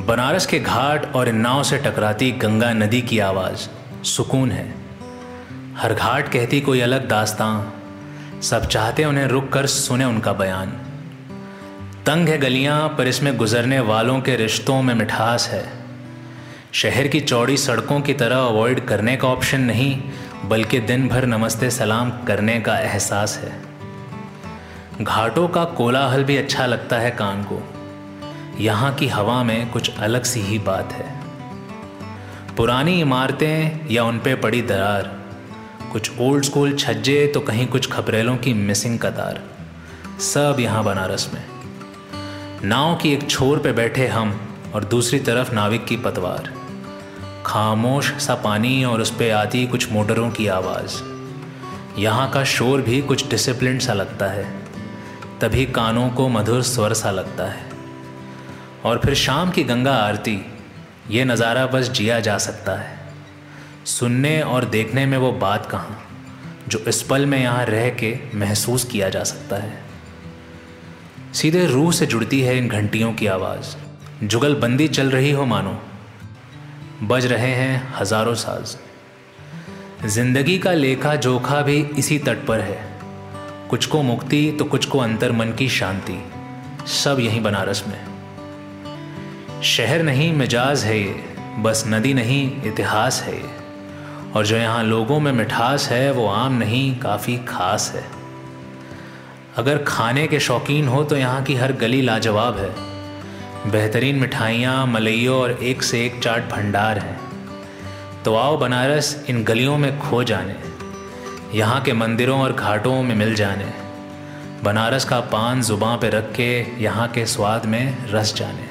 बनारस के घाट और नाव से टकराती गंगा नदी की आवाज़। सुकून है। हर घाट कहती कोई अलग दास्तां। सब चाहते उन्हें रुक कर सुने उनका बयान। तंग है गलियाँ, पर इसमें गुजरने वालों के रिश्तों में मिठास है। शहर की चौड़ी सड़कों की तरह अवॉइड करने का ऑप्शन नहीं, बल्कि दिन भर नमस्ते सलाम करने का एहसास है। घाटों का कोलाहल भी अच्छा लगता है कान को। यहाँ की हवा में कुछ अलग सी ही बात है। पुरानी इमारतें या उन पे पड़ी दरार, कुछ ओल्ड स्कूल छज्जे तो कहीं कुछ खपरेलों की मिसिंग कतार, सब यहाँ बनारस में। नाव की एक छोर पे बैठे हम और दूसरी तरफ़ नाविक की पतवार। खामोश सा पानी और उस पर आती कुछ मोटरों की आवाज़। यहाँ का शोर भी कुछ डिसिप्लिन सा लगता है, तभी कानों को मधुर स्वर सा लगता है। और फिर शाम की गंगा आरती, ये नज़ारा बस जिया जा सकता है। सुनने और देखने में वो बात कहाँ, जो इस पल में यहाँ रह के महसूस किया जा सकता है। सीधे रूह से जुड़ती है इन घंटियों की आवाज़। जुगलबंदी चल रही हो मानो। बज रहे हैं हज़ारों साज। ज़िंदगी का लेखा जोखा भी इसी तट पर है। कुछ को मुक्ति तो कुछ को अंतर मन की शांति। सब यहीं बनारस में। शहर नहीं, मिजाज है ये। बस नदी नहीं, इतिहास है ये। और जो यहाँ लोगों में मिठास है, वो आम नहीं, काफ़ी खास है। अगर खाने के शौकीन हो तो यहाँ की हर गली लाजवाब है। बेहतरीन मिठाइयाँ मलइयों और एक से एक चाट भंडार हैं। तो आओ बनारस इन गलियों में खो जाने। यहाँ के मंदिरों और घाटों में मिल जाने। बनारस का पान जुबां पे रख के, यहाँ के स्वाद में रस जाने।